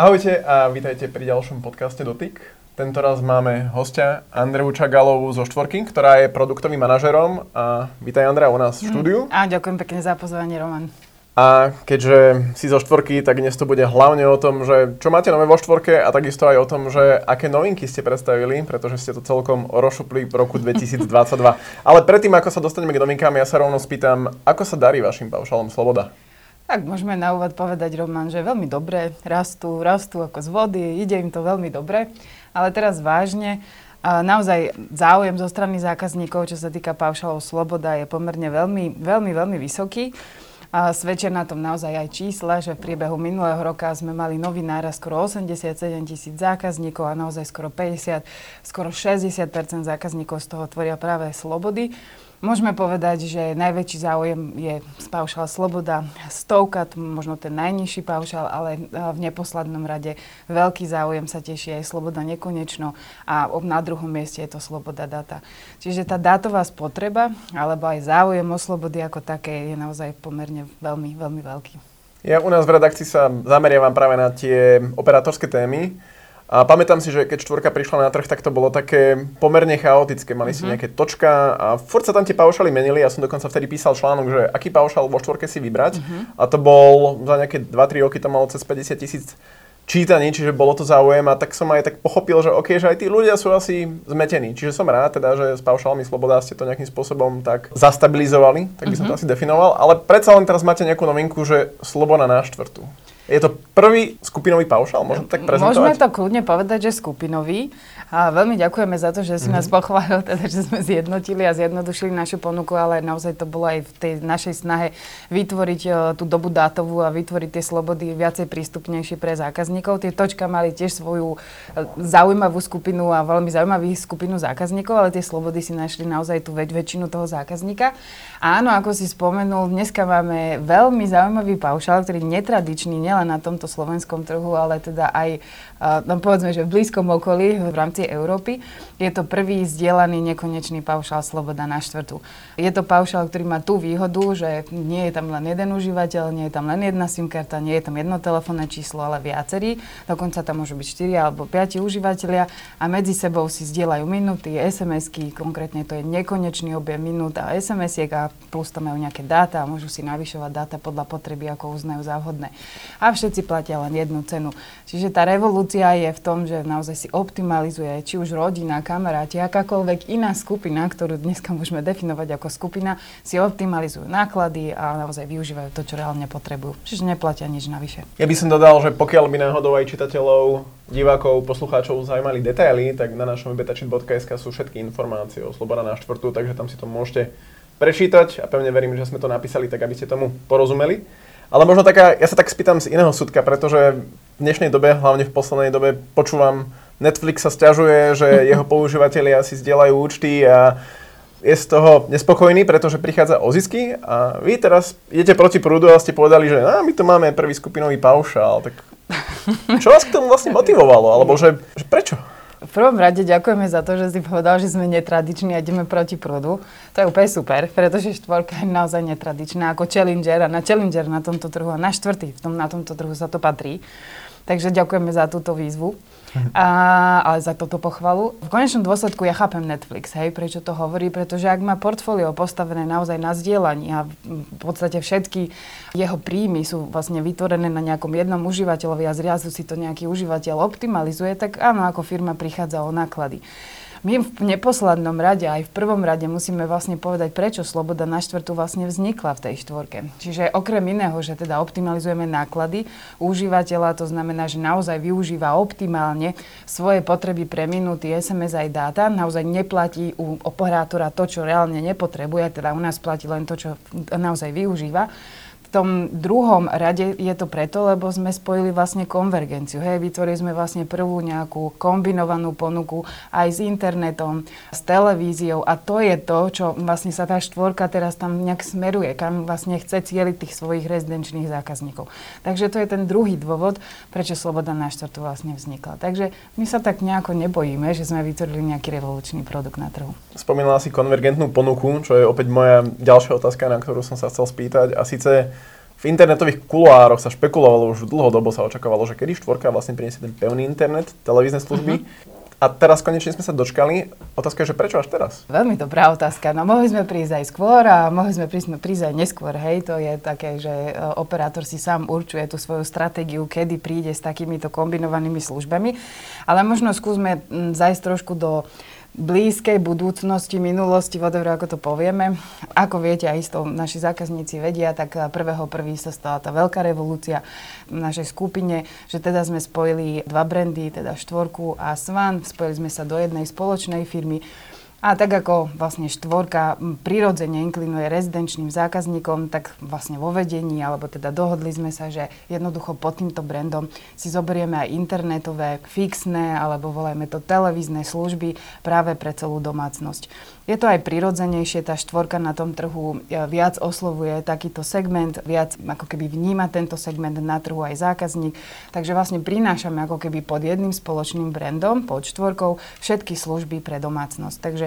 Ahojte a vítajte pri ďalšom podcaste Dotyk. Tento raz máme hostia Andreu Čagalovú zo Štvorky, ktorá je produktovým manažerom. A vítaj Andrea u nás v štúdiu. A ďakujem pekne za pozvanie, Roman. A keďže si zo štvorky, tak dnes to bude hlavne o tom, že čo máte nové vo štvorke a takisto aj o tom, že aké novinky ste predstavili, pretože ste to celkom rozšupli v roku 2022. Ale predtým, ako sa dostaneme k novinkám, ja sa rovno spýtam, ako sa darí vašim paušalom Sloboda? Tak môžeme na úvod povedať, Roman, že veľmi dobre rastú, rastú ako z vody, ide im to veľmi dobre. Ale teraz vážne, naozaj záujem zo strany zákazníkov, čo sa týka paušalov Sloboda, je pomerne veľmi, veľmi, veľmi vysoký. A svedčia na tom naozaj aj čísla, že v priebehu minulého roka sme mali nový náraz skoro 87 tisíc zákazníkov a naozaj skoro 50, skoro 60 zákazníkov z toho tvoria práve slobody. Môžeme povedať, že najväčší záujem je paušal Sloboda, stovka, možno ten najnižší paušal, ale v neposlednom rade veľký záujem sa teší aj Sloboda nekonečno a na druhom mieste je to Sloboda data. Čiže tá dátová spotreba, alebo aj záujem o slobody ako také je naozaj pomerne veľmi, veľmi veľký. Ja u nás v redakcii sa zameriavam práve na tie operátorské témy. A pamätám si, že keď štvorka prišla na trh, tak to bolo také pomerne chaotické. Mali mm-hmm. si mhm. nejaké točka a furt sa tam tie paušaly menili. Ja som dokonca vtedy písal článok, že aký paušal vo štvorke si vybrať. Mm-hmm. A to bol za nejaké 2-3 roky to malo cez 50 tisíc čítaní, čiže bolo to záujem a tak som aj tak pochopil, že OK, že aj tí ľudia sú asi zmetení. Čiže som rád teda, že s paušalmi Sloboda ste to nejakým spôsobom tak zastabilizovali, tak by som mm-hmm. to asi definoval. Ale predsa len teraz máte nejakú novinku, že Sloboda na štvrtú. Je to prvý skupinový paušal? Môžeme tak prezentovať? Môžeme to kľudne povedať, že skupinový. A veľmi ďakujeme za to, že si mm-hmm. nás pochválil, teda, že sme zjednotili a zjednodušili našu ponuku, ale naozaj to bolo aj v tej našej snahe vytvoriť uh, tú dobu dátovú a vytvoriť tie slobody viacej prístupnejšie pre zákazníkov. Tie točka mali tiež svoju uh, zaujímavú skupinu a veľmi zaujímavú skupinu zákazníkov, ale tie slobody si našli naozaj tú väč- väčšinu toho zákazníka. A áno, ako si spomenul, dneska máme veľmi zaujímavý paušal, ktorý je netradičný nielen na tomto slovenskom trhu, ale teda aj no povedzme, že v blízkom okolí, v rámci Európy. Je to prvý zdieľaný nekonečný paušál Sloboda na štvrtú. Je to paušál, ktorý má tú výhodu, že nie je tam len jeden užívateľ, nie je tam len jedna SIM karta, nie je tam jedno telefónne číslo, ale viacerí. Dokonca tam môžu byť 4 alebo 5 užívateľia a medzi sebou si zdieľajú minúty, SMS-ky, konkrétne to je nekonečný objem minút a SMS-iek a plus tam majú nejaké dáta a môžu si navyšovať dáta podľa potreby, ako uznajú za vhodné. A všetci platia len jednu cenu. Čiže tá revolúcia evolúcia je v tom, že naozaj si optimalizuje či už rodina, kamaráti, akákoľvek iná skupina, ktorú dneska môžeme definovať ako skupina, si optimalizujú náklady a naozaj využívajú to, čo reálne potrebujú. Čiže neplatia nič navyše. Ja by som dodal, že pokiaľ by náhodou aj čitateľov, divákov, poslucháčov zaujímali detaily, tak na našom betačit.sk sú všetky informácie o Sloboda na štvrtú, takže tam si to môžete prečítať a pevne verím, že sme to napísali tak, aby ste tomu porozumeli. Ale možno taká, ja sa tak spýtam z iného súdka, pretože dnešnej dobe, hlavne v poslednej dobe, počúvam, Netflix sa stiažuje, že jeho používateľia si zdieľajú účty a je z toho nespokojný, pretože prichádza o zisky a vy teraz idete proti prúdu a ste povedali, že a, my tu máme prvý skupinový paušál, tak čo vás k tomu vlastne motivovalo? Alebo že, že prečo? V prvom rade ďakujeme za to, že si povedal, že sme netradiční a ideme proti prúdu. To je úplne super, pretože štvorka je naozaj netradičná ako Challenger a na Challenger na tomto trhu a na štvrtý v tom, na tomto trhu sa to patrí. Takže ďakujeme za túto výzvu. A, ale za toto pochvalu. V konečnom dôsledku ja chápem Netflix, hej, prečo to hovorí, pretože ak má portfólio postavené naozaj na zdieľaní a v podstate všetky jeho príjmy sú vlastne vytvorené na nejakom jednom užívateľovi a zriazu si to nejaký užívateľ optimalizuje, tak áno, ako firma prichádza o náklady my v neposlednom rade, aj v prvom rade musíme vlastne povedať, prečo Sloboda na štvrtú vlastne vznikla v tej štvorke. Čiže okrem iného, že teda optimalizujeme náklady užívateľa, to znamená, že naozaj využíva optimálne svoje potreby pre minúty, SMS aj dáta, naozaj neplatí u operátora to, čo reálne nepotrebuje, teda u nás platí len to, čo naozaj využíva tom druhom rade je to preto, lebo sme spojili vlastne konvergenciu. Hej, vytvorili sme vlastne prvú nejakú kombinovanú ponuku aj s internetom, s televíziou a to je to, čo vlastne sa tá štvorka teraz tam nejak smeruje, kam vlastne chce cieliť tých svojich rezidenčných zákazníkov. Takže to je ten druhý dôvod, prečo Sloboda na štvrtu vlastne vznikla. Takže my sa tak nejako nebojíme, že sme vytvorili nejaký revolučný produkt na trhu. Spomínala si konvergentnú ponuku, čo je opäť moja ďalšia otázka, na ktorú som sa chcel spýtať. A síce v internetových kuloároch sa špekulovalo už dlhodobo sa očakávalo, že kedy štvorka vlastne priniesie ten pevný internet, televízne služby. Uh-huh. A teraz konečne sme sa dočkali. Otázka je, že prečo až teraz? Veľmi dobrá otázka. No mohli sme prísť aj skôr a mohli sme prísť, prísť aj neskôr. Hej, to je také, že e, operátor si sám určuje tú svoju stratégiu, kedy príde s takýmito kombinovanými službami. Ale možno skúsme zajsť trošku do blízkej budúcnosti, minulosti, whatever, ako to povieme. Ako viete, aj isto naši zákazníci vedia, tak prvého prvý sa stala tá veľká revolúcia v našej skupine, že teda sme spojili dva brandy, teda štvorku a Svan, spojili sme sa do jednej spoločnej firmy a tak ako vlastne štvorka prirodzene inklinuje rezidenčným zákazníkom, tak vlastne vo vedení, alebo teda dohodli sme sa, že jednoducho pod týmto brandom si zoberieme aj internetové, fixné, alebo volajme to televízne služby práve pre celú domácnosť. Je to aj prirodzenejšie, tá štvorka na tom trhu e, viac oslovuje takýto segment, viac ako keby vníma tento segment na trhu aj zákazník. Takže vlastne prinášame ako keby pod jedným spoločným brandom, pod štvorkou, všetky služby pre domácnosť. Takže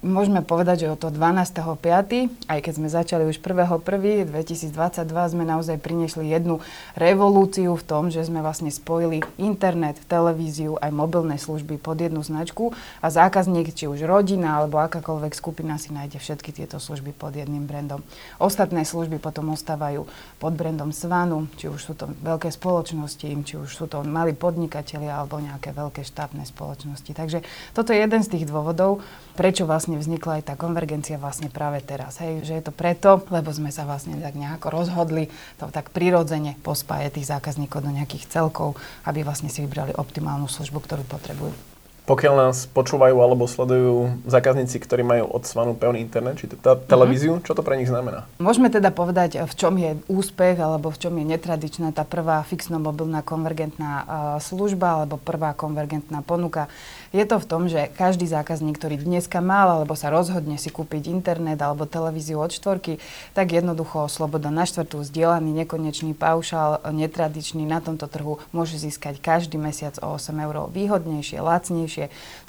môžeme povedať, že od toho 12.5., aj keď sme začali už 1.1.2022, sme naozaj priniesli jednu revolúciu v tom, že sme vlastne spojili internet, televíziu aj mobilné služby pod jednu značku a zákazník, či už rodina alebo akákoľvek skupina si nájde všetky tieto služby pod jedným brandom. Ostatné služby potom ostávajú pod brandom Svanu, či už sú to veľké spoločnosti, či už sú to malí podnikatelia alebo nejaké veľké štátne spoločnosti. Takže toto je jeden z tých dôvodov, prečo vlastne vznikla aj tá konvergencia vlastne práve teraz. Hej, že je to preto, lebo sme sa vlastne tak nejako rozhodli to tak prirodzene pospájať tých zákazníkov do nejakých celkov, aby vlastne si vybrali optimálnu službu, ktorú potrebujú. Pokiaľ nás počúvajú alebo sledujú zákazníci, ktorí majú od Svanu pevný internet, či teda televíziu, čo to pre nich znamená? Môžeme teda povedať, v čom je úspech alebo v čom je netradičná tá prvá fixno-mobilná konvergentná služba alebo prvá konvergentná ponuka. Je to v tom, že každý zákazník, ktorý dneska mal alebo sa rozhodne si kúpiť internet alebo televíziu od štvorky, tak jednoducho sloboda na štvrtú, zdieľaný nekonečný paušál, netradičný na tomto trhu môže získať každý mesiac o 8 eur výhodnejšie, lacnejšie.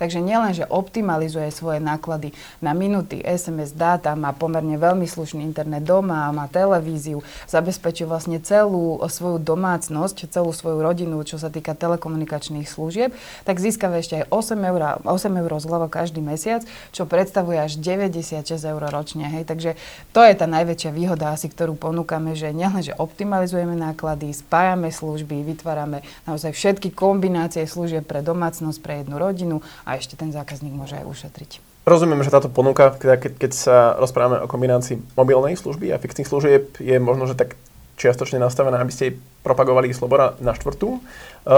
Takže nielen, že optimalizuje svoje náklady na minúty, SMS, dáta, má pomerne veľmi slušný internet doma, má televíziu, zabezpečuje vlastne celú svoju domácnosť, celú svoju rodinu, čo sa týka telekomunikačných služieb, tak získava ešte aj 8 8 eur, 8 eur zľava každý mesiac, čo predstavuje až 96 eur ročne. Hej. Takže to je tá najväčšia výhoda asi, ktorú ponúkame, že nielen, že optimalizujeme náklady, spájame služby, vytvárame naozaj všetky kombinácie služieb pre domácnosť, pre jednu rodinu a ešte ten zákazník môže aj ušetriť. Rozumiem, že táto ponuka, keď, keď sa rozprávame o kombinácii mobilnej služby a fixných služieb, je možno, že tak čiastočne nastavená, aby ste propagovali Sloboda na štvrtú. E,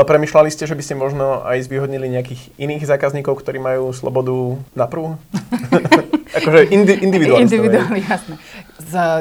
premýšľali ste, že by ste možno aj zvýhodnili nejakých iných zákazníkov, ktorí majú slobodu na prvú? akože indi, individuálne. Individuálne, jasné.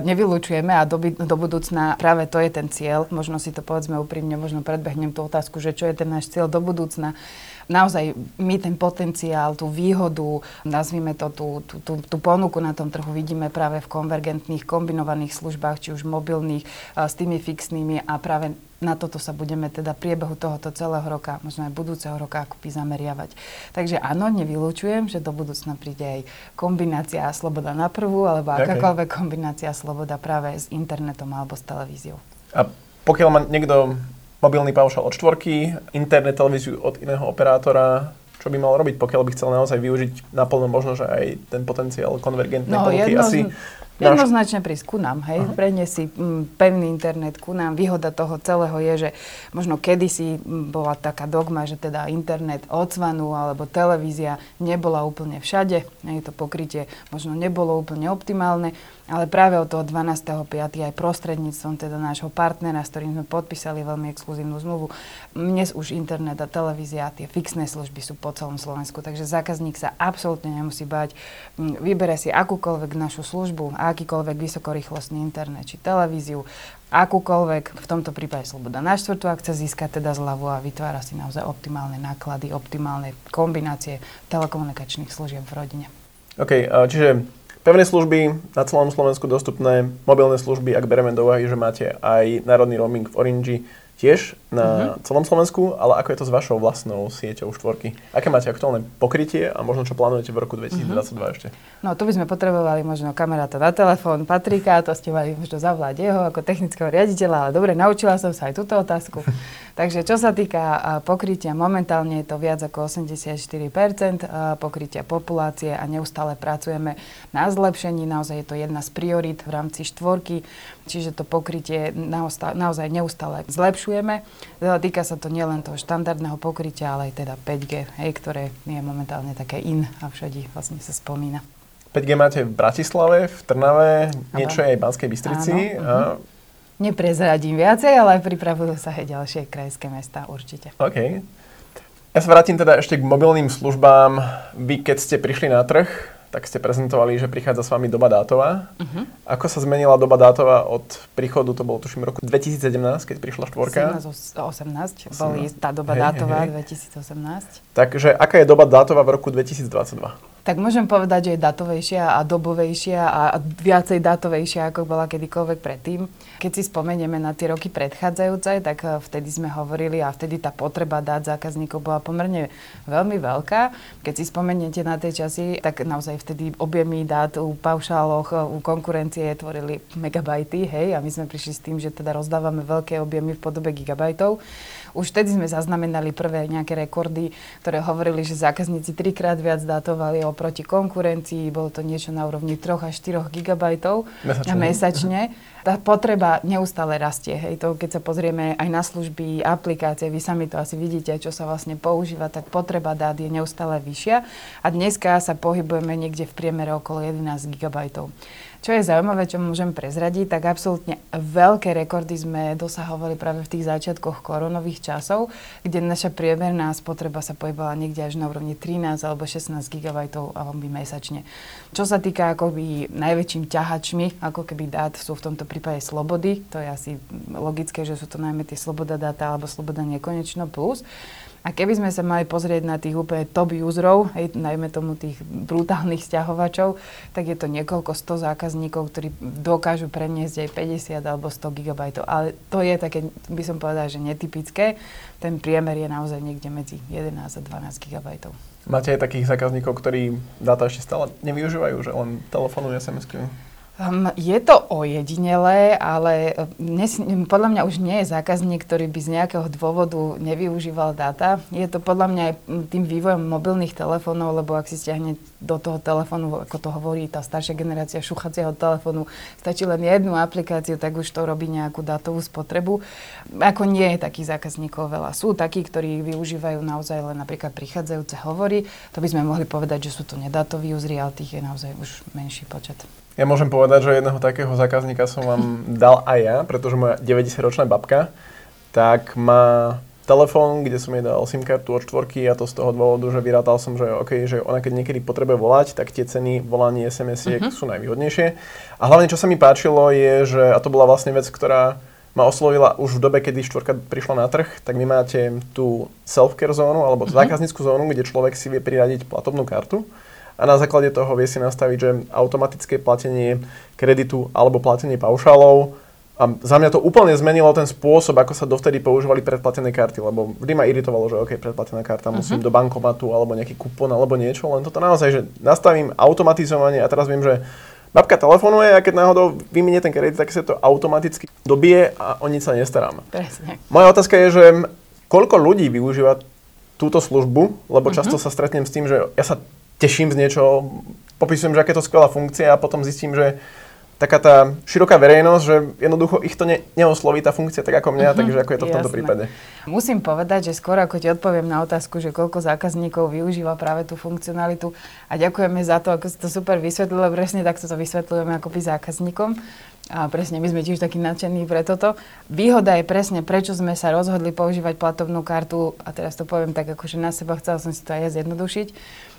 Nevylučujeme a do, do budúcna práve to je ten cieľ. Možno si to povedzme úprimne, možno predbehnem tú otázku, že čo je ten náš cieľ do budúcna naozaj my ten potenciál, tú výhodu, nazvime to, tú, tú, tú, tú ponuku na tom trhu vidíme práve v konvergentných, kombinovaných službách, či už mobilných, s tými fixnými a práve na toto sa budeme teda priebehu tohoto celého roka, možno aj budúceho roka akoby zameriavať. Takže áno, nevylúčujem, že do budúcna príde aj kombinácia sloboda na prvú, alebo okay. akákoľvek kombinácia sloboda práve s internetom alebo s televíziou. A pokiaľ má niekto mobilný paušal od štvorky, internet televíziu od iného operátora, čo by mal robiť, pokiaľ by chcel naozaj využiť naplno možno, že aj ten potenciál konvergentnej no. Jedno, Asi Jednoznačne prísť ku nám, hej, uh-huh. preniesť mm, pevný internet ku nám. Výhoda toho celého je, že možno kedysi bola taká dogma, že teda internet odzvanú alebo televízia nebola úplne všade, hej, to pokrytie možno nebolo úplne optimálne, ale práve od toho 12.5. aj prostredníctvom teda nášho partnera, s ktorým sme podpísali veľmi exkluzívnu zmluvu, dnes už internet a televízia a tie fixné služby sú po celom Slovensku, takže zákazník sa absolútne nemusí bať. Vybere si akúkoľvek našu službu, akýkoľvek vysokorýchlostný internet či televíziu, akúkoľvek, v tomto prípade sloboda na štvrtú, ak chce získať teda zľavu a vytvára si naozaj optimálne náklady, optimálne kombinácie telekomunikačných služieb v rodine. OK, čiže Pevné služby na celom Slovensku dostupné, mobilné služby, ak bereme do úvahy, že máte aj národný roaming v Orange, tiež na uh-huh. celom Slovensku, ale ako je to s vašou vlastnou sieťou štvorky? Aké máte aktuálne pokrytie a možno čo plánujete v roku 2022 uh-huh. ešte? No tu by sme potrebovali možno kamaráta na telefón, Patrika, to ste mali možno zavolať jeho ako technického riaditeľa, ale dobre, naučila som sa aj túto otázku. Takže čo sa týka pokrytia, momentálne je to viac ako 84% pokrytia populácie a neustále pracujeme na zlepšení. Naozaj je to jedna z priorit v rámci štvorky, čiže to pokrytie naozaj neustále zlepšujeme. Týka sa to nielen toho štandardného pokrytia, ale aj teda 5G, hej, ktoré je momentálne také in a všade vlastne sa spomína. 5G máte v Bratislave, v Trnave, niečo aj v Banskej Bystrici. Áno, a... Neprezradím viacej, ale pripravujú sa aj ďalšie krajské mesta určite. OK. Ja sa vrátim teda ešte k mobilným službám. Vy, keď ste prišli na trh, tak ste prezentovali, že prichádza s vami doba dátová. Uh-huh. Ako sa zmenila doba dátová od príchodu, to bolo tuším roku 2017, keď prišla štvorka? 18, 18 boli tá doba hej, dátová hej, hej. 2018. Takže aká je doba dátová v roku 2022? Tak môžem povedať, že je datovejšia a dobovejšia a viacej datovejšia, ako bola kedykoľvek predtým. Keď si spomenieme na tie roky predchádzajúce, tak eh, vtedy sme hovorili a vtedy tá potreba dát zákazníkov bola pomerne veľmi veľká. Keď si spomeniete na tie časy, tak naozaj vtedy objemy dát u paušáloch, eh, u konkurencie tvorili megabajty, hej, a my sme prišli s tým, že teda rozdávame veľké objemy v podobe gigabajtov. Už vtedy sme zaznamenali prvé nejaké rekordy, ktoré hovorili, že zákazníci trikrát viac dátovali oproti konkurencii. Bolo to niečo na úrovni 3 až 4 gigabajtov mesačne. mesačne. Tá potreba neustále rastie. Hej. To, keď sa pozrieme aj na služby, aplikácie, vy sami to asi vidíte, čo sa vlastne používa, tak potreba dát je neustále vyššia. A dneska sa pohybujeme niekde v priemere okolo 11 gigabajtov. Čo je zaujímavé, čo môžem prezradiť, tak absolútne veľké rekordy sme dosahovali práve v tých začiatkoch koronových časov, kde naša priemerná spotreba sa pohybovala niekde až na úrovni 13 alebo 16 GB mesačne. Čo sa týka akoby najväčším ťahačmi, ako keby dát sú v tomto prípade slobody, to je asi logické, že sú to najmä tie sloboda dáta alebo sloboda nekonečno plus. A keby sme sa mali pozrieť na tých úplne top userov, hej, najmä tomu tých brutálnych stiahovačov, tak je to niekoľko sto zákazníkov, ktorí dokážu preniesť aj 50 alebo 100 GB. Ale to je také, by som povedala, že netypické. Ten priemer je naozaj niekde medzi 11 a 12 GB. Máte aj takých zákazníkov, ktorí dáta ešte stále nevyužívajú, že len telefónujú SMS-ky? Um, je to ojedinelé, ale dnes, podľa mňa už nie je zákazník, ktorý by z nejakého dôvodu nevyužíval dáta. Je to podľa mňa aj tým vývojom mobilných telefónov, lebo ak si stiahne do toho telefónu, ako to hovorí tá staršia generácia šuchacieho telefónu, stačí len jednu aplikáciu, tak už to robí nejakú dátovú spotrebu. Ako nie je takých zákazníkov veľa. Sú takí, ktorí využívajú naozaj len napríklad prichádzajúce hovory. To by sme mohli povedať, že sú to nedátoví uzri, ale tých je naozaj už menší počet. Ja môžem povedať, že jedného takého zákazníka som vám dal aj ja, pretože moja 90-ročná babka tak má telefón, kde som jej dal SIM kartu od štvorky a to z toho dôvodu, že vyrátal som, že, okay, že ona keď niekedy potrebuje volať, tak tie ceny volanie SMS-iek uh-huh. sú najvýhodnejšie. A hlavne, čo sa mi páčilo, je, že, a to bola vlastne vec, ktorá ma oslovila už v dobe, kedy štvorka prišla na trh, tak vy máte tú self-care zónu, alebo uh-huh. zákazníckú zónu, kde človek si vie priradiť platobnú kartu a na základe toho vie si nastaviť, že automatické platenie kreditu alebo platenie paušálov a za mňa to úplne zmenilo ten spôsob, ako sa dovtedy používali predplatené karty, lebo vždy ma iritovalo, že OK, predplatená karta, uh-huh. musím do bankomatu alebo nejaký kupón alebo niečo, len toto naozaj, že nastavím automatizovanie a teraz viem, že babka telefonuje a keď náhodou vymenie ten kredit, tak sa to automaticky dobije a o nič sa nestarám. Presne. Moja otázka je, že koľko ľudí využíva túto službu, lebo uh-huh. často sa stretnem s tým, že ja sa teším z niečoho, popisujem, že aké je to skvelá funkcia a potom zistím, že taká tá široká verejnosť, že jednoducho ich to ne, neosloví tá funkcia tak ako mňa, uh-huh, takže ako je to v tomto jasné. prípade. Musím povedať, že skôr ako ti odpoviem na otázku, že koľko zákazníkov využíva práve tú funkcionalitu a ďakujeme za to, ako si to super vysvetlilo, presne takto to vysvetľujeme by zákazníkom. A presne, my sme tiež takí nadšení pre toto. Výhoda je presne, prečo sme sa rozhodli používať platobnú kartu, a teraz to poviem tak, akože na seba chcela som si to aj ja zjednodušiť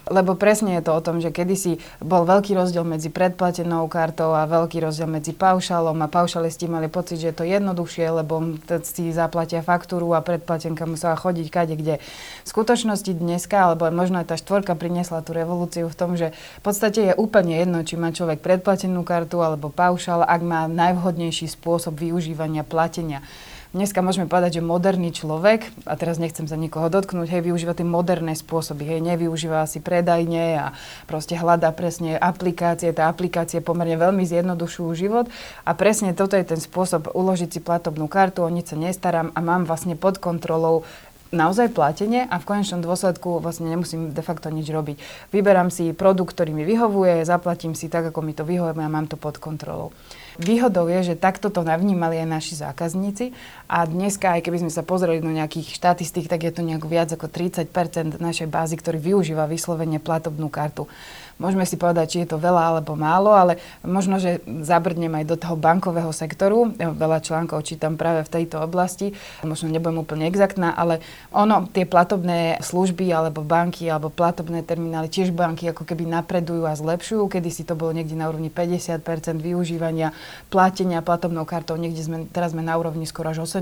lebo presne je to o tom, že kedysi bol veľký rozdiel medzi predplatenou kartou a veľký rozdiel medzi paušalom a paušalisti mali pocit, že je to jednoduchšie, lebo si zaplatia faktúru a predplatenka musela chodiť kade, kde v skutočnosti dneska, alebo možno aj tá štvorka priniesla tú revolúciu v tom, že v podstate je úplne jedno, či má človek predplatenú kartu alebo paušal, ak má najvhodnejší spôsob využívania platenia. Dneska môžeme povedať, že moderný človek, a teraz nechcem sa nikoho dotknúť, hej, využíva tie moderné spôsoby, hej, nevyužíva si predajne a proste hľadá presne aplikácie, tá aplikácie pomerne veľmi zjednodušujú život a presne toto je ten spôsob uložiť si platobnú kartu, o nič sa nestarám a mám vlastne pod kontrolou naozaj platenie a v konečnom dôsledku vlastne nemusím de facto nič robiť. Vyberám si produkt, ktorý mi vyhovuje, zaplatím si tak, ako mi to vyhovuje a mám to pod kontrolou. Výhodou je, že takto to navnímali aj naši zákazníci a dneska, aj keby sme sa pozreli do nejakých štatistík, tak je to nejak viac ako 30% našej bázy, ktorý využíva vyslovene platobnú kartu. Môžeme si povedať, či je to veľa alebo málo, ale možno, že zabrdnem aj do toho bankového sektoru. Veľa článkov čítam práve v tejto oblasti. Možno nebudem úplne exaktná, ale ono, tie platobné služby alebo banky alebo platobné terminály, tiež banky ako keby napredujú a zlepšujú. Kedy si to bolo niekde na úrovni 50% využívania platenia platobnou kartou, niekde sme, teraz sme na úrovni skoro až 80%.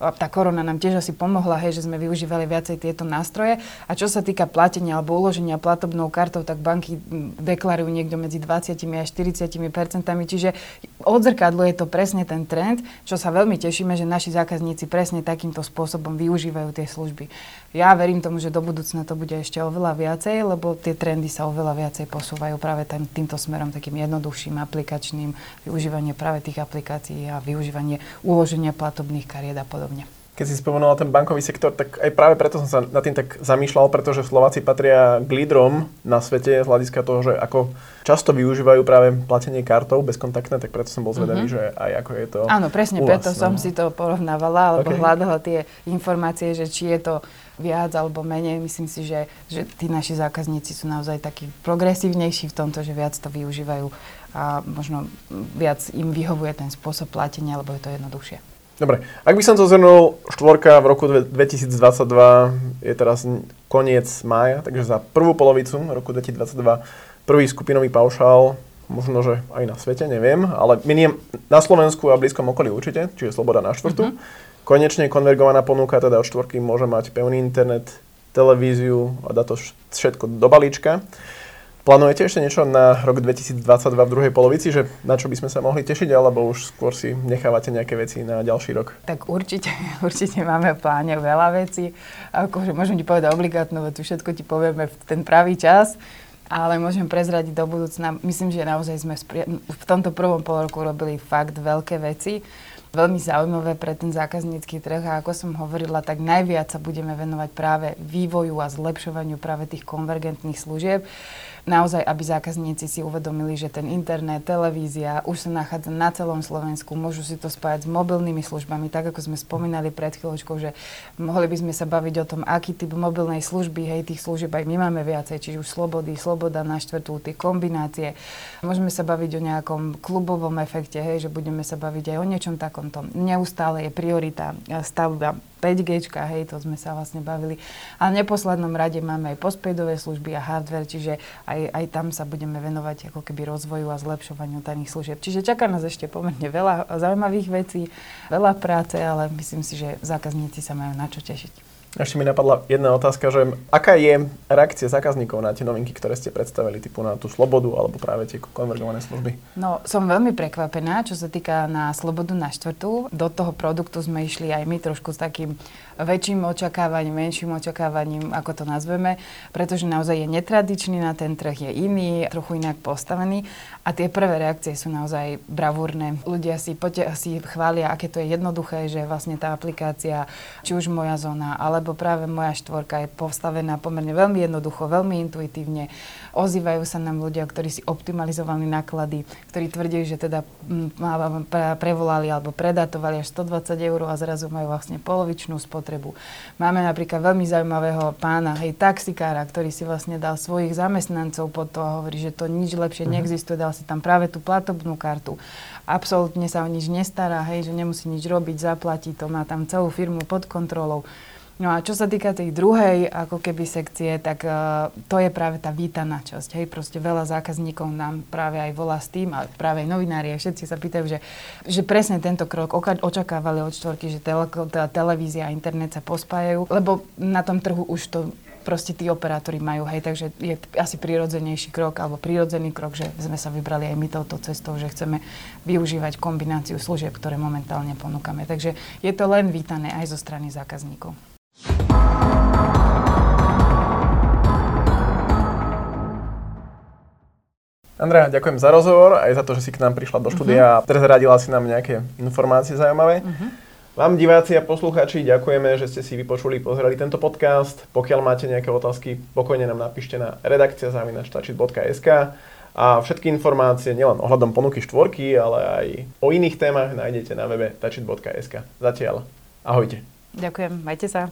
A tá korona nám tiež asi pomohla, hej, že sme využívali viacej tieto nástroje. A čo sa týka platenia alebo uloženia platobnou kartou, tak banky deklarujú niekto medzi 20 až 40 percentami. Čiže odzrkadluje to presne ten trend, čo sa veľmi tešíme, že naši zákazníci presne takýmto spôsobom využívajú tie služby. Ja verím tomu, že do budúcna to bude ešte oveľa viacej, lebo tie trendy sa oveľa viacej posúvajú práve tým, týmto smerom, takým jednoduchším, aplikačným, využívanie práve tých aplikácií a využívanie uloženia platobných kariet a podobne keď si spomenula ten bankový sektor, tak aj práve preto som sa nad tým tak zamýšľal, pretože Slováci patria k lídrom na svete z hľadiska toho, že ako často využívajú práve platenie kartou bezkontaktné, tak preto som bol zvedavý, mm-hmm. že aj ako je to Áno, presne, preto no. som si to porovnávala, alebo okay. hľadala tie informácie, že či je to viac alebo menej. Myslím si, že, že tí naši zákazníci sú naozaj takí progresívnejší v tomto, že viac to využívajú a možno viac im vyhovuje ten spôsob platenia, alebo je to jednoduchšie. Dobre, ak by som to zhrnul, štvorka v roku 2022 je teraz koniec mája, takže za prvú polovicu roku 2022 prvý skupinový paušál, možno, že aj na svete, neviem, ale miniem na Slovensku a blízkom okolí určite, čiže Sloboda na štvrtu. Mm-hmm. Konečne konvergovaná ponuka, teda od štvorky môže mať pevný internet, televíziu a dá to všetko do balíčka. Plánujete ešte niečo na rok 2022 v druhej polovici, že na čo by sme sa mohli tešiť, alebo už skôr si nechávate nejaké veci na ďalší rok? Tak určite, určite máme v pláne veľa vecí. Akože môžem ti povedať obligátno, tu všetko ti povieme v ten pravý čas ale môžem prezradiť do budúcna. Myslím, že naozaj sme v tomto prvom pol roku robili fakt veľké veci. Veľmi zaujímavé pre ten zákaznícky trh a ako som hovorila, tak najviac sa budeme venovať práve vývoju a zlepšovaniu práve tých konvergentných služieb naozaj, aby zákazníci si uvedomili, že ten internet, televízia už sa nachádza na celom Slovensku, môžu si to spájať s mobilnými službami, tak ako sme spomínali pred chvíľočkou, že mohli by sme sa baviť o tom, aký typ mobilnej služby, hej, tých služieb aj my máme viacej, či už slobody, sloboda na štvrtú, tie kombinácie. Môžeme sa baviť o nejakom klubovom efekte, hej, že budeme sa baviť aj o niečom takomto. Neustále je priorita stavba 5G, hej, to sme sa vlastne bavili. A v neposlednom rade máme aj postpaidové služby a hardware, čiže aj, aj tam sa budeme venovať ako keby rozvoju a zlepšovaniu tajných služieb. Čiže čaká nás ešte pomerne veľa zaujímavých vecí, veľa práce, ale myslím si, že zákazníci sa majú na čo tešiť. Ešte mi napadla jedna otázka, že aká je reakcia zákazníkov na tie novinky, ktoré ste predstavili, typu na tú slobodu alebo práve tie konvergované služby? No, som veľmi prekvapená, čo sa týka na slobodu na štvrtú. Do toho produktu sme išli aj my trošku s takým väčším očakávaním, menším očakávaním, ako to nazveme, pretože naozaj je netradičný na ten trh, je iný, trochu inak postavený a tie prvé reakcie sú naozaj bravúrne. Ľudia si, pote- si chvália, aké to je jednoduché, že vlastne tá aplikácia, či už moja zóna, alebo práve moja štvorka je postavená pomerne veľmi jednoducho, veľmi intuitívne. Ozývajú sa nám ľudia, ktorí si optimalizovali náklady, ktorí tvrdí, že teda mm, prevolali alebo predatovali až 120 eur a zrazu majú vlastne polovičnú spotrebu. Máme napríklad veľmi zaujímavého pána, hej, taxikára, ktorý si vlastne dal svojich zamestnancov pod to a hovorí, že to nič lepšie mm-hmm. neexistuje, dal si tam práve tú platobnú kartu. Absolútne sa o nič nestará, hej, že nemusí nič robiť, zaplatí to, má tam celú firmu pod kontrolou. No a čo sa týka tej druhej ako keby sekcie, tak uh, to je práve tá vítaná časť. Hej, proste veľa zákazníkov nám práve aj volá s tým, a práve aj novinári, a všetci sa pýtajú, že, že presne tento krok očakávali od štvorky, že televízia a internet sa pospájajú, lebo na tom trhu už to proste tí operátori majú, hej, takže je asi prirodzenejší krok alebo prirodzený krok, že sme sa vybrali aj my touto cestou, že chceme využívať kombináciu služieb, ktoré momentálne ponúkame. Takže je to len vítané aj zo strany zákazníkov. Andrea, ďakujem za rozhovor, aj za to, že si k nám prišla do štúdia uh-huh. a prezradila si nám nejaké informácie zaujímavé. Uh-huh. Vám, diváci a poslucháči, ďakujeme, že ste si vypočuli, pozreli tento podcast. Pokiaľ máte nejaké otázky, pokojne nám napíšte na redakcia zavinačtačit.sk a všetky informácie nielen ohľadom ponuky štvorky, ale aj o iných témach nájdete na webe tačit.sk. Zatiaľ, ahojte. Ďakujem, majte sa.